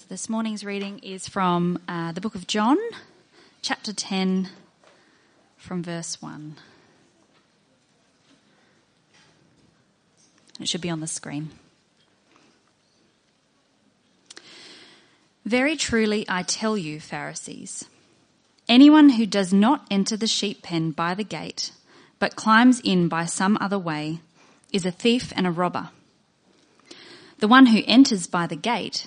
So this morning's reading is from uh, the book of John, chapter 10, from verse 1. It should be on the screen. Very truly I tell you, Pharisees, anyone who does not enter the sheep pen by the gate, but climbs in by some other way, is a thief and a robber. The one who enters by the gate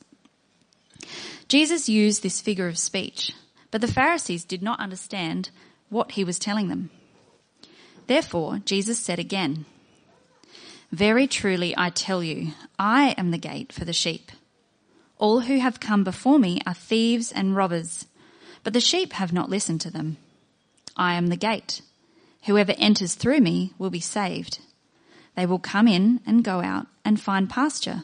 Jesus used this figure of speech, but the Pharisees did not understand what he was telling them. Therefore, Jesus said again, Very truly I tell you, I am the gate for the sheep. All who have come before me are thieves and robbers, but the sheep have not listened to them. I am the gate. Whoever enters through me will be saved. They will come in and go out and find pasture.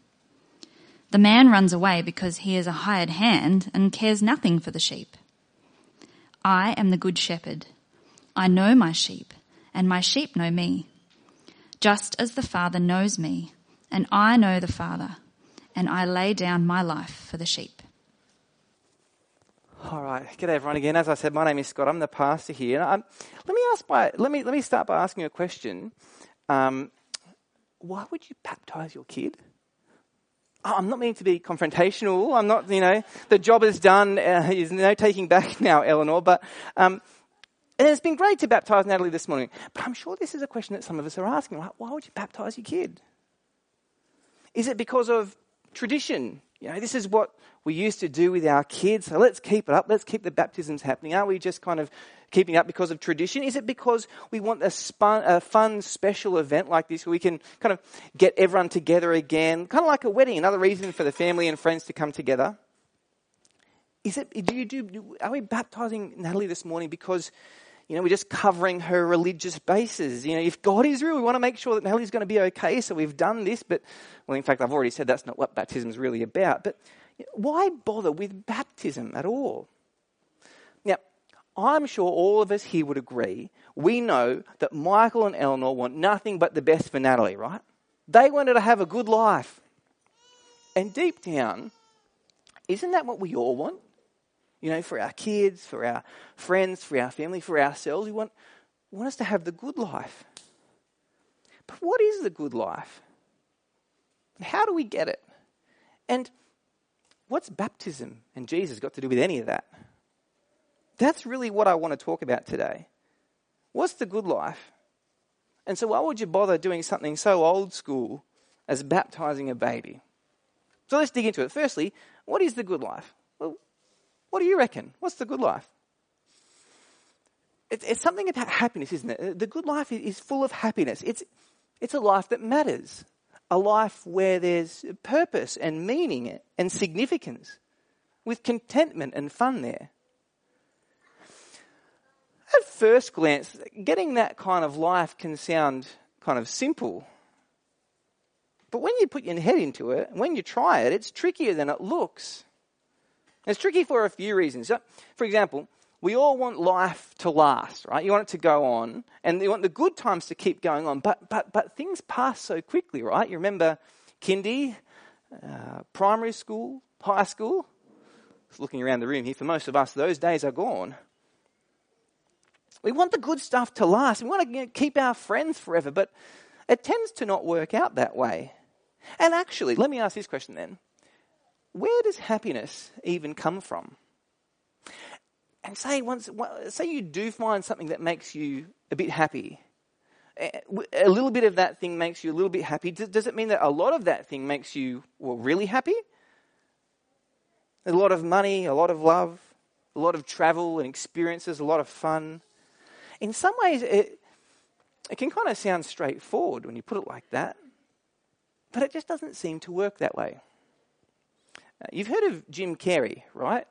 The man runs away because he is a hired hand and cares nothing for the sheep. I am the good shepherd. I know my sheep, and my sheep know me. Just as the Father knows me, and I know the Father, and I lay down my life for the sheep. All right, g'day everyone again. As I said, my name is Scott. I'm the pastor here. Um, let me ask by let me let me start by asking you a question. Um, why would you baptize your kid? Oh, I'm not meaning to be confrontational. I'm not, you know, the job is done. Uh, there's no taking back now, Eleanor. But um, and it's been great to baptize Natalie this morning. But I'm sure this is a question that some of us are asking. Right? Why would you baptize your kid? Is it because of tradition? You know, this is what we used to do with our kids, so let's keep it up. Let's keep the baptisms happening. Aren't we just kind of keeping up because of tradition? Is it because we want a, spun, a fun, special event like this where we can kind of get everyone together again, kind of like a wedding, another reason for the family and friends to come together? Is it, do you do, are we baptizing Natalie this morning because you know, we're just covering her religious bases. You know, if God is real, we want to make sure that Natalie's going to be okay, so we've done this. But, well, in fact, I've already said that's not what baptism is really about. But why bother with baptism at all? Now, I'm sure all of us here would agree. We know that Michael and Eleanor want nothing but the best for Natalie, right? They wanted to have a good life. And deep down, isn't that what we all want? You know, for our kids, for our friends, for our family, for ourselves. We want, want us to have the good life. But what is the good life? How do we get it? And what's baptism and Jesus got to do with any of that? That's really what I want to talk about today. What's the good life? And so, why would you bother doing something so old school as baptizing a baby? So, let's dig into it. Firstly, what is the good life? What do you reckon? What's the good life? It's, it's something about happiness, isn't it? The good life is full of happiness. It's, it's a life that matters, a life where there's purpose and meaning and significance, with contentment and fun there. At first glance, getting that kind of life can sound kind of simple. But when you put your head into it, when you try it, it's trickier than it looks. It's tricky for a few reasons. So, for example, we all want life to last, right? You want it to go on, and you want the good times to keep going on, but, but, but things pass so quickly, right? You remember kindy, uh, primary school, high school? Just looking around the room here, for most of us, those days are gone. We want the good stuff to last. We want to you know, keep our friends forever, but it tends to not work out that way. And actually, let me ask this question then where does happiness even come from? and say once, say you do find something that makes you a bit happy. A little bit of that thing makes you a little bit happy. Does it mean that a lot of that thing makes you well really happy? A lot of money, a lot of love, a lot of travel and experiences, a lot of fun. In some ways, it, it can kind of sound straightforward when you put it like that, but it just doesn't seem to work that way. You've heard of Jim Carrey, right?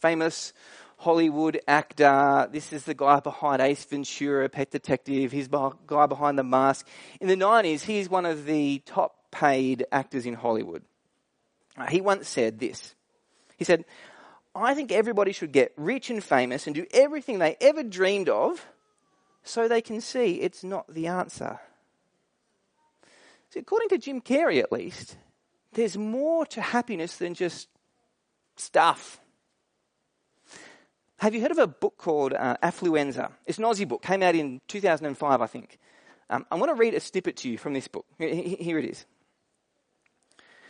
Famous Hollywood actor. This is the guy behind Ace Ventura, Pet Detective. He's the guy behind The Mask. In the 90s, he's one of the top paid actors in Hollywood. Uh, he once said this. He said, I think everybody should get rich and famous and do everything they ever dreamed of so they can see it's not the answer. So, according to Jim Carrey, at least, there's more to happiness than just stuff. Have you heard of a book called uh, Affluenza? It's an Aussie book, came out in 2005, I think. Um, I want to read a snippet to you from this book. Here it is.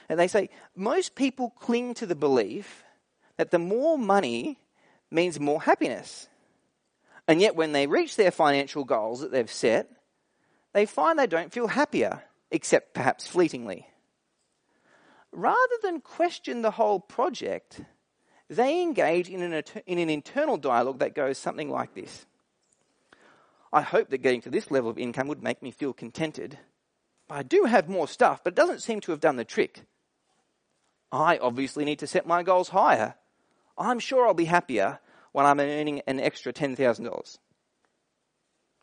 And they say most people cling to the belief that the more money means more happiness. And yet, when they reach their financial goals that they've set, they find they don't feel happier, except perhaps fleetingly. Rather than question the whole project, they engage in an, in an internal dialogue that goes something like this I hope that getting to this level of income would make me feel contented. I do have more stuff, but it doesn't seem to have done the trick. I obviously need to set my goals higher. I'm sure I'll be happier when I'm earning an extra $10,000.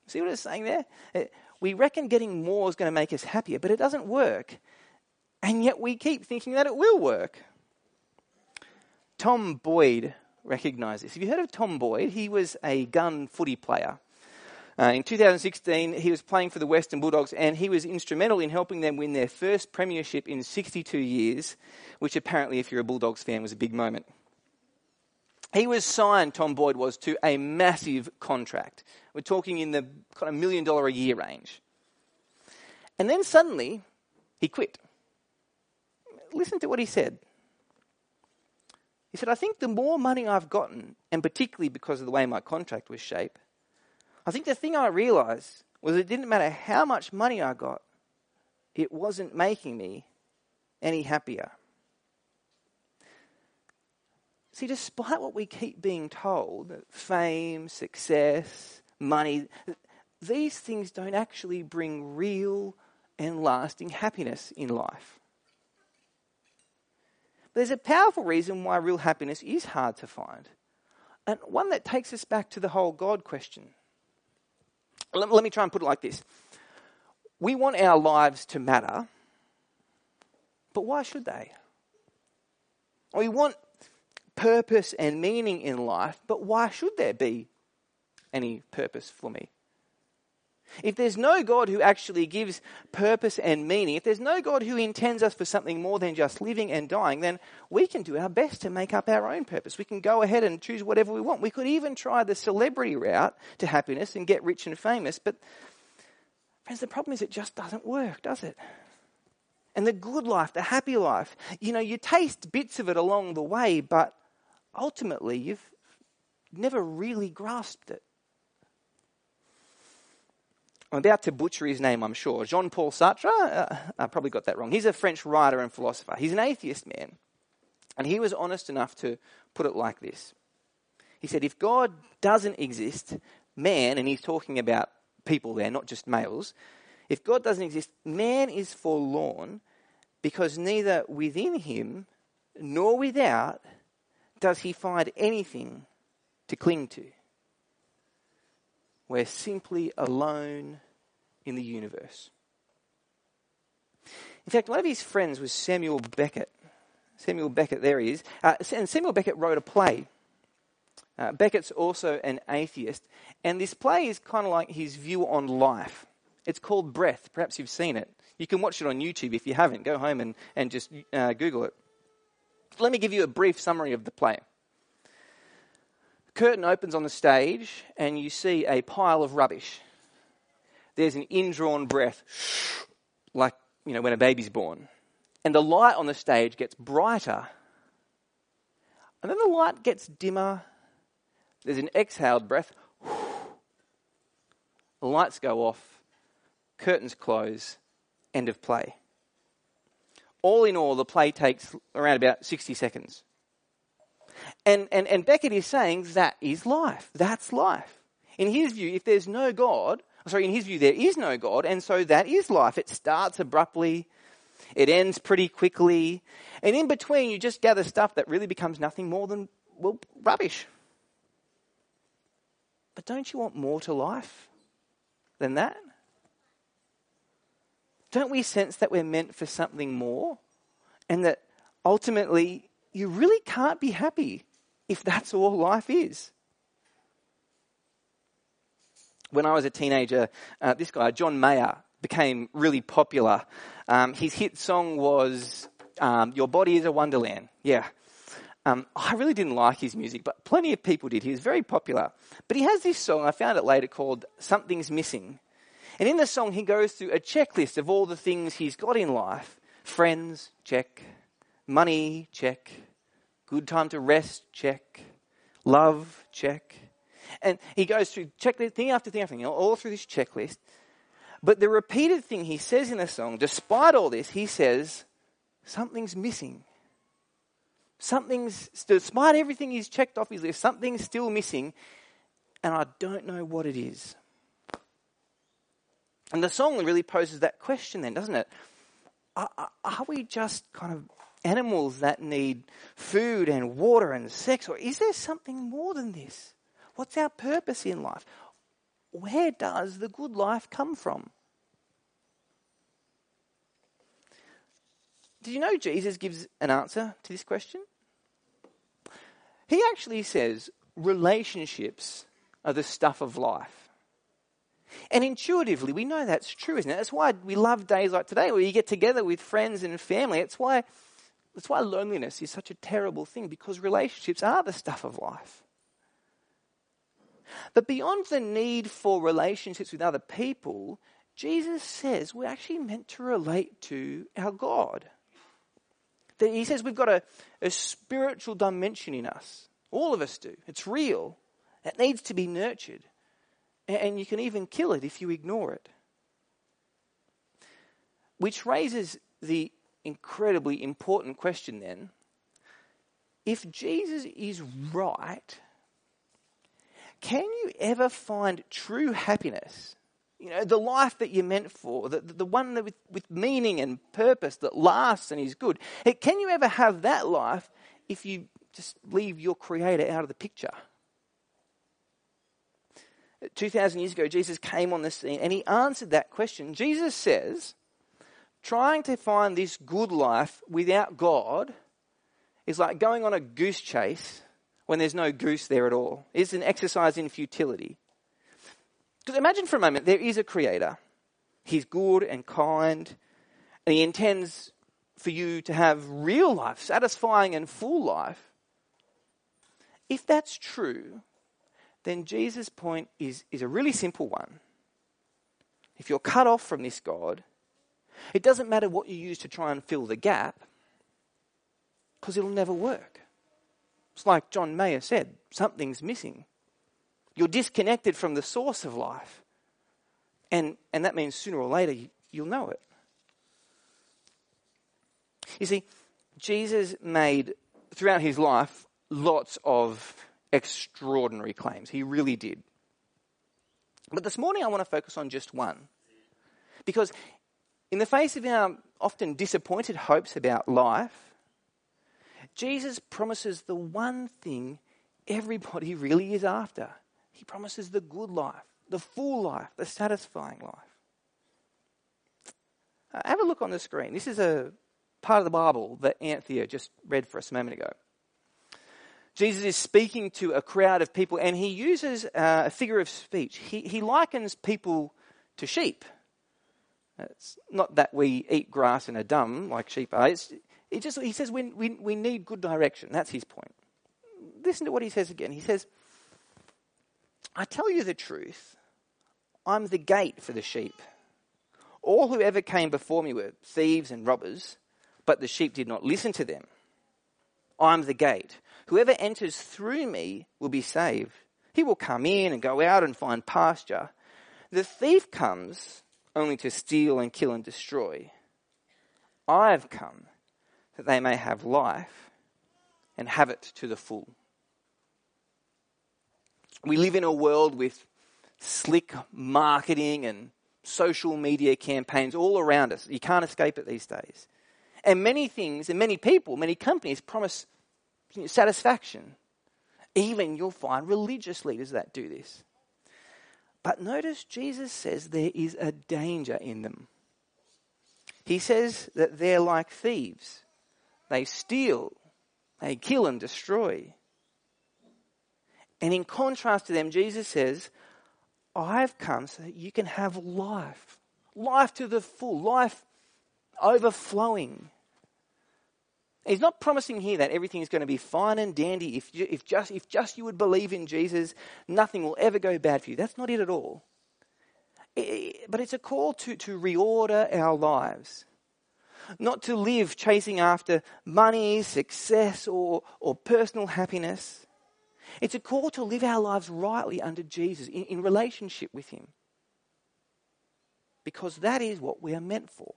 See what it's saying there? Uh, we reckon getting more is going to make us happier, but it doesn't work. And yet we keep thinking that it will work. Tom Boyd recognized this. Have you heard of Tom Boyd? He was a gun footy player. Uh, in 2016, he was playing for the Western Bulldogs and he was instrumental in helping them win their first premiership in 62 years, which apparently, if you're a Bulldogs fan, was a big moment. He was signed, Tom Boyd was, to a massive contract. We're talking in the kind of million dollar a year range. And then suddenly, he quit. Listen to what he said. He said, I think the more money I've gotten, and particularly because of the way my contract was shaped, I think the thing I realized was it didn't matter how much money I got, it wasn't making me any happier. See, despite what we keep being told fame, success, money these things don't actually bring real and lasting happiness in life. There's a powerful reason why real happiness is hard to find, and one that takes us back to the whole God question. Let, let me try and put it like this We want our lives to matter, but why should they? We want purpose and meaning in life, but why should there be any purpose for me? If there's no God who actually gives purpose and meaning, if there's no God who intends us for something more than just living and dying, then we can do our best to make up our own purpose. We can go ahead and choose whatever we want. We could even try the celebrity route to happiness and get rich and famous, but friends, the problem is it just doesn't work, does it? And the good life, the happy life, you know, you taste bits of it along the way, but ultimately you've never really grasped it. I'm about to butcher his name, I'm sure. Jean Paul Sartre? Uh, I probably got that wrong. He's a French writer and philosopher. He's an atheist man. And he was honest enough to put it like this He said, If God doesn't exist, man, and he's talking about people there, not just males, if God doesn't exist, man is forlorn because neither within him nor without does he find anything to cling to. We're simply alone in the universe. In fact, one of his friends was Samuel Beckett. Samuel Beckett, there he is. Uh, and Samuel Beckett wrote a play. Uh, Beckett's also an atheist, and this play is kind of like his view on life. It's called Breath. Perhaps you've seen it. You can watch it on YouTube if you haven't. Go home and, and just uh, Google it. Let me give you a brief summary of the play curtain opens on the stage and you see a pile of rubbish. There's an indrawn breath, like, you know, when a baby's born. And the light on the stage gets brighter. And then the light gets dimmer, There's an exhaled breath. The lights go off, curtains close, end of play. All in all, the play takes around about 60 seconds. And, and, and Beckett is saying that is life. That's life. In his view, if there's no God, sorry, in his view, there is no God, and so that is life. It starts abruptly, it ends pretty quickly, and in between, you just gather stuff that really becomes nothing more than, well, rubbish. But don't you want more to life than that? Don't we sense that we're meant for something more? And that ultimately, you really can't be happy if that's all life is. When I was a teenager, uh, this guy, John Mayer, became really popular. Um, his hit song was um, Your Body is a Wonderland. Yeah. Um, I really didn't like his music, but plenty of people did. He was very popular. But he has this song, I found it later, called Something's Missing. And in the song, he goes through a checklist of all the things he's got in life friends, check. Money, check. Good time to rest, check. Love, check. And he goes through checklist, thing after thing after thing, all through this checklist. But the repeated thing he says in the song, despite all this, he says, something's missing. Something's, despite everything he's checked off his list, something's still missing, and I don't know what it is. And the song really poses that question then, doesn't it? Are, are, we just kind of animals that need food and water and sex, or is there something more than this? What's our purpose in life? Where does the good life come from? Did you know Jesus gives an answer to this question? He actually says relationships are the stuff of life. And intuitively, we know that's true, isn't it? That's why we love days like today where you get together with friends and family. It's why, that's why loneliness is such a terrible thing because relationships are the stuff of life. But beyond the need for relationships with other people, Jesus says we're actually meant to relate to our God. That he says we've got a, a spiritual dimension in us. All of us do. It's real. It needs to be nurtured. And you can even kill it if you ignore it. Which raises the incredibly important question then if Jesus is right, can you ever find true happiness? You know, the life that you're meant for, the, the one with, with meaning and purpose that lasts and is good. Can you ever have that life if you just leave your Creator out of the picture? 2,000 years ago, Jesus came on the scene and he answered that question. Jesus says, trying to find this good life without God is like going on a goose chase when there's no goose there at all. It's an exercise in futility. Because imagine for a moment there is a creator. He's good and kind, and he intends for you to have real life, satisfying and full life. If that's true, then Jesus' point is, is a really simple one. If you're cut off from this God, it doesn't matter what you use to try and fill the gap, because it'll never work. It's like John Mayer said something's missing. You're disconnected from the source of life. And, and that means sooner or later you'll know it. You see, Jesus made, throughout his life, lots of extraordinary claims. He really did. But this morning I want to focus on just one. Because in the face of our often disappointed hopes about life, Jesus promises the one thing everybody really is after. He promises the good life, the full life, the satisfying life. Uh, have a look on the screen. This is a part of the Bible that Anthea just read for us a moment ago. Jesus is speaking to a crowd of people and he uses uh, a figure of speech. He, he likens people to sheep. It's not that we eat grass and are dumb like sheep are. It's, it just, he says we, we, we need good direction. That's his point. Listen to what he says again. He says, I tell you the truth. I'm the gate for the sheep. All who ever came before me were thieves and robbers, but the sheep did not listen to them. I'm the gate. Whoever enters through me will be saved. He will come in and go out and find pasture. The thief comes only to steal and kill and destroy. I have come that they may have life and have it to the full. We live in a world with slick marketing and social media campaigns all around us. You can't escape it these days. And many things and many people, many companies promise satisfaction. Even you'll find religious leaders that do this. But notice Jesus says there is a danger in them. He says that they're like thieves. They steal, they kill and destroy. And in contrast to them, Jesus says, I've come so that you can have life. Life to the full, life overflowing. He's not promising here that everything is going to be fine and dandy. If, you, if, just, if just you would believe in Jesus, nothing will ever go bad for you. That's not it at all. It, but it's a call to, to reorder our lives. Not to live chasing after money, success, or, or personal happiness. It's a call to live our lives rightly under Jesus, in, in relationship with Him. Because that is what we are meant for.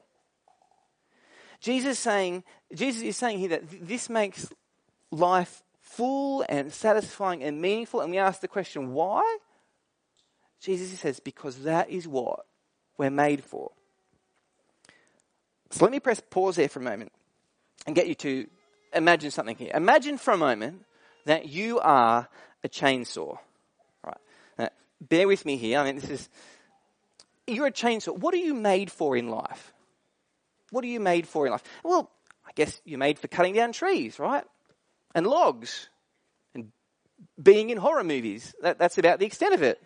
Jesus saying, Jesus is saying here that this makes life full and satisfying and meaningful. And we ask the question, why? Jesus says, because that is what we're made for. So let me press pause there for a moment and get you to imagine something here. Imagine for a moment that you are a chainsaw. Right. Now, bear with me here. I mean, this is. You're a chainsaw. What are you made for in life? What are you made for in life? Well, I guess you're made for cutting down trees, right? And logs. And being in horror movies. That, that's about the extent of it.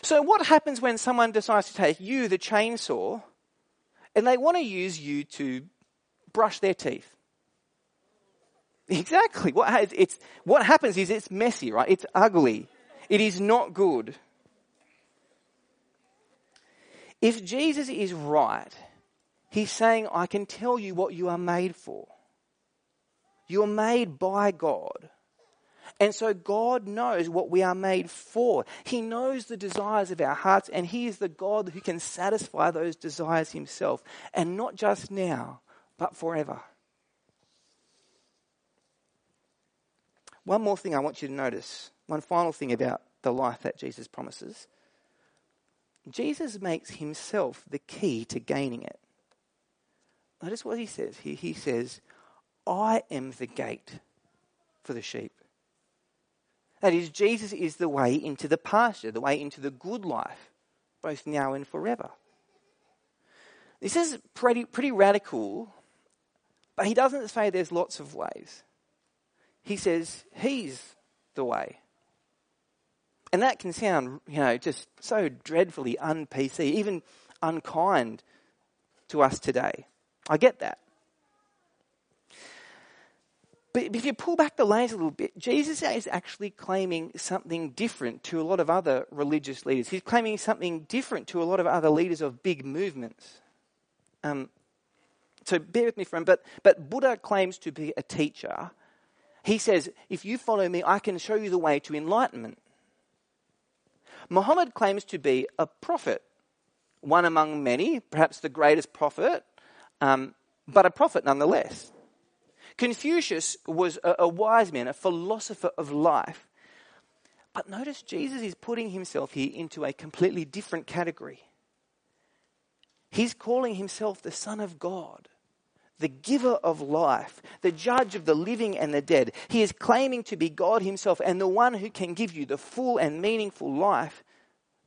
So, what happens when someone decides to take you, the chainsaw, and they want to use you to brush their teeth? Exactly. What, it's, what happens is it's messy, right? It's ugly. It is not good. If Jesus is right, He's saying, I can tell you what you are made for. You are made by God. And so God knows what we are made for. He knows the desires of our hearts, and He is the God who can satisfy those desires Himself. And not just now, but forever. One more thing I want you to notice. One final thing about the life that Jesus promises. Jesus makes Himself the key to gaining it. Notice what he says. He, he says, I am the gate for the sheep. That is, Jesus is the way into the pasture, the way into the good life, both now and forever. This is pretty, pretty radical, but he doesn't say there's lots of ways. He says he's the way. And that can sound, you know, just so dreadfully un PC, even unkind to us today. I get that. But if you pull back the layers a little bit, Jesus is actually claiming something different to a lot of other religious leaders. He's claiming something different to a lot of other leaders of big movements. Um, so bear with me moment. But, but Buddha claims to be a teacher. He says, if you follow me, I can show you the way to enlightenment. Muhammad claims to be a prophet, one among many, perhaps the greatest prophet um, but a prophet nonetheless. Confucius was a, a wise man, a philosopher of life. But notice Jesus is putting himself here into a completely different category. He's calling himself the Son of God, the giver of life, the judge of the living and the dead. He is claiming to be God himself and the one who can give you the full and meaningful life,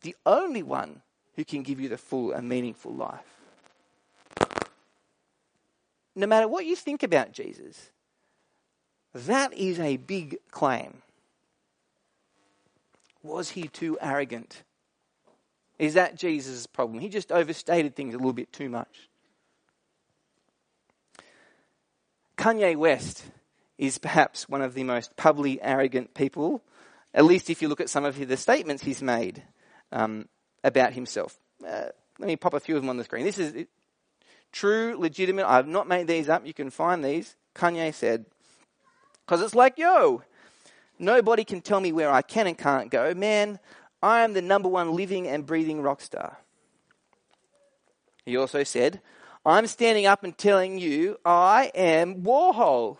the only one who can give you the full and meaningful life no matter what you think about Jesus, that is a big claim. Was he too arrogant? Is that Jesus' problem? He just overstated things a little bit too much. Kanye West is perhaps one of the most publicly arrogant people, at least if you look at some of the statements he's made um, about himself. Uh, let me pop a few of them on the screen. This is true, legitimate. I've not made these up. You can find these. Kanye said, because it's like, yo, Nobody can tell me where I can and can't go. Man, I am the number one living and breathing rock star. He also said, I'm standing up and telling you I am Warhol.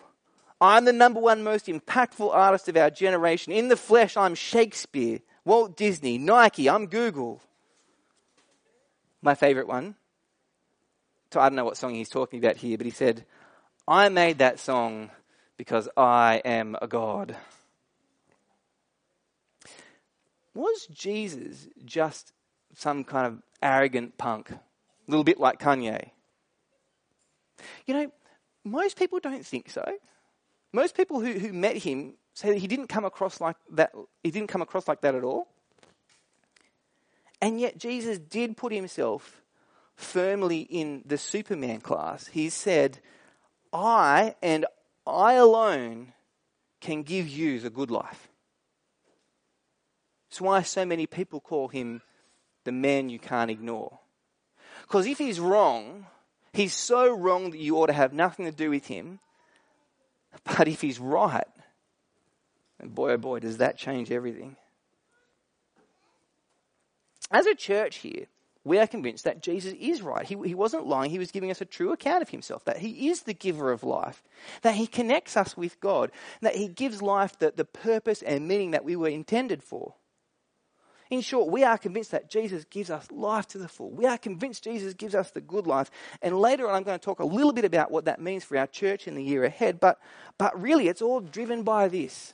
I'm the number one most impactful artist of our generation. In the flesh, I'm Shakespeare, Walt Disney, Nike, I'm Google. My favorite one. I don't know what song he's talking about here, but he said, I made that song because I am a God. Was Jesus just some kind of arrogant punk? A little bit like Kanye? You know, most people don't think so. Most people who, who met him say that he didn't come across like that he didn't come across like that at all. And yet Jesus did put himself firmly in the Superman class. He said, I and I alone can give you the good life. It's why so many people call him the man you can't ignore. Because if he's wrong, he's so wrong that you ought to have nothing to do with him. But if he's right, and boy oh boy, does that change everything. As a church here, we are convinced that Jesus is right. He, he wasn't lying. He was giving us a true account of himself, that he is the giver of life, that he connects us with God, that he gives life the, the purpose and meaning that we were intended for. In short, we are convinced that Jesus gives us life to the full. We are convinced Jesus gives us the good life. And later on, I'm going to talk a little bit about what that means for our church in the year ahead. But, but really, it's all driven by this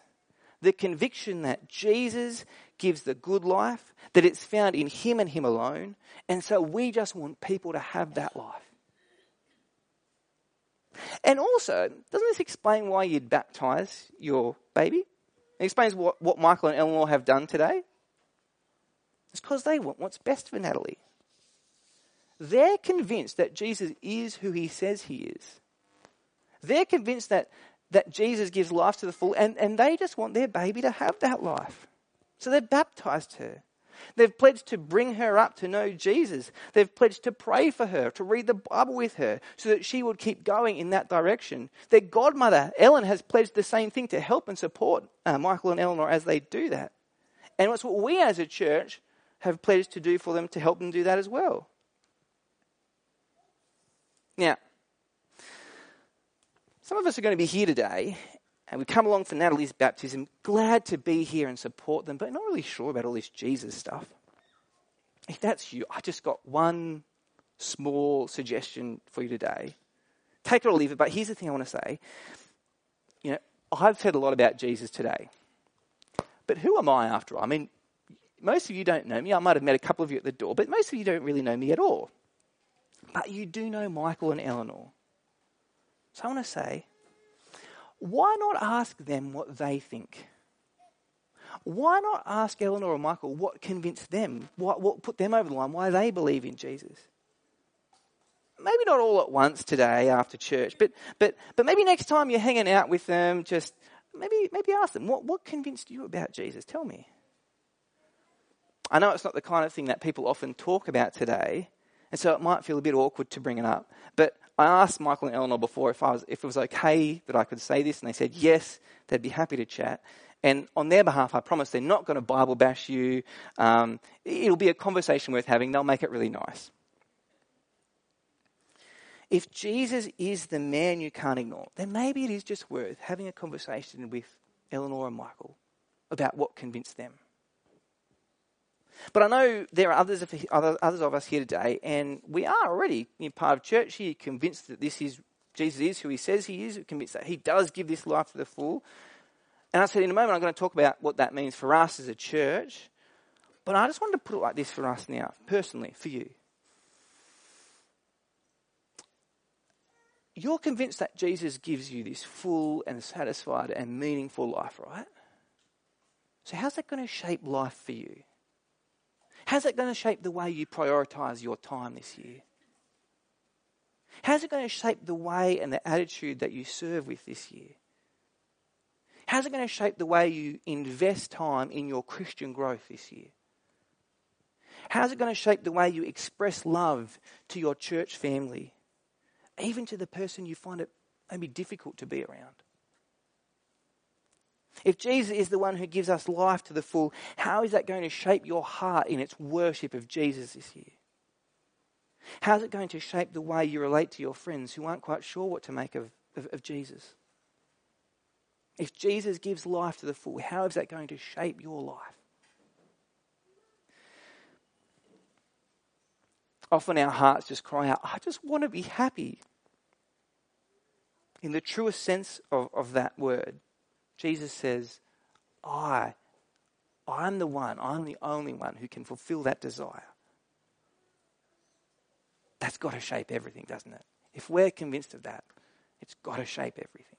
the conviction that Jesus gives the good life, that it's found in Him and Him alone. And so we just want people to have that life. And also, doesn't this explain why you'd baptize your baby? It explains what, what Michael and Eleanor have done today. It's because they want what's best for Natalie. They're convinced that Jesus is who he says he is. They're convinced that, that Jesus gives life to the full, and, and they just want their baby to have that life. So they've baptized her. They've pledged to bring her up to know Jesus. They've pledged to pray for her, to read the Bible with her, so that she would keep going in that direction. Their godmother, Ellen, has pledged the same thing to help and support uh, Michael and Eleanor as they do that. And it's what we as a church have pledged to do for them to help them do that as well. Now, some of us are going to be here today and we come along for Natalie's baptism, glad to be here and support them, but not really sure about all this Jesus stuff. If that's you, I just got one small suggestion for you today. Take it or leave it, but here's the thing I want to say. You know, I've said a lot about Jesus today. But who am I after all? I mean, most of you don't know me. I might have met a couple of you at the door, but most of you don't really know me at all. But you do know Michael and Eleanor. So I want to say, why not ask them what they think? Why not ask Eleanor or Michael what convinced them, what, what put them over the line, why they believe in Jesus? Maybe not all at once today after church, but, but, but maybe next time you're hanging out with them, just maybe, maybe ask them, what, what convinced you about Jesus? Tell me. I know it's not the kind of thing that people often talk about today, and so it might feel a bit awkward to bring it up. But I asked Michael and Eleanor before if, I was, if it was okay that I could say this, and they said yes, they'd be happy to chat. And on their behalf, I promise they're not going to Bible bash you. Um, it'll be a conversation worth having. They'll make it really nice. If Jesus is the man you can't ignore, then maybe it is just worth having a conversation with Eleanor and Michael about what convinced them. But I know there are others of, others of us here today, and we are already part of church here, convinced that this is Jesus is who he says he is, convinced that he does give this life to the full. And I said in a moment I'm going to talk about what that means for us as a church. But I just wanted to put it like this for us now, personally, for you. You're convinced that Jesus gives you this full and satisfied and meaningful life, right? So, how's that going to shape life for you? How's it going to shape the way you prioritize your time this year? How's it going to shape the way and the attitude that you serve with this year? How's it going to shape the way you invest time in your Christian growth this year? How's it going to shape the way you express love to your church family, even to the person you find it maybe difficult to be around? If Jesus is the one who gives us life to the full, how is that going to shape your heart in its worship of Jesus this year? How is it going to shape the way you relate to your friends who aren't quite sure what to make of, of, of Jesus? If Jesus gives life to the full, how is that going to shape your life? Often our hearts just cry out, I just want to be happy. In the truest sense of, of that word, Jesus says, I, I'm the one, I'm the only one who can fulfill that desire. That's got to shape everything, doesn't it? If we're convinced of that, it's got to shape everything.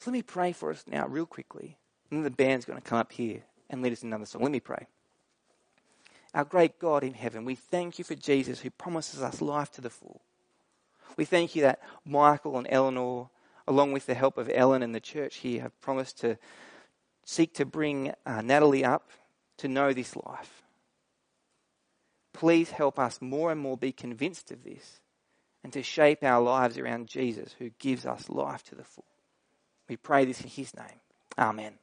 So let me pray for us now, real quickly. And then the band's going to come up here and lead us in another song. Let me pray. Our great God in heaven, we thank you for Jesus who promises us life to the full. We thank you that Michael and Eleanor, along with the help of Ellen and the church here, have promised to seek to bring uh, Natalie up to know this life. Please help us more and more be convinced of this and to shape our lives around Jesus who gives us life to the full. We pray this in his name. Amen.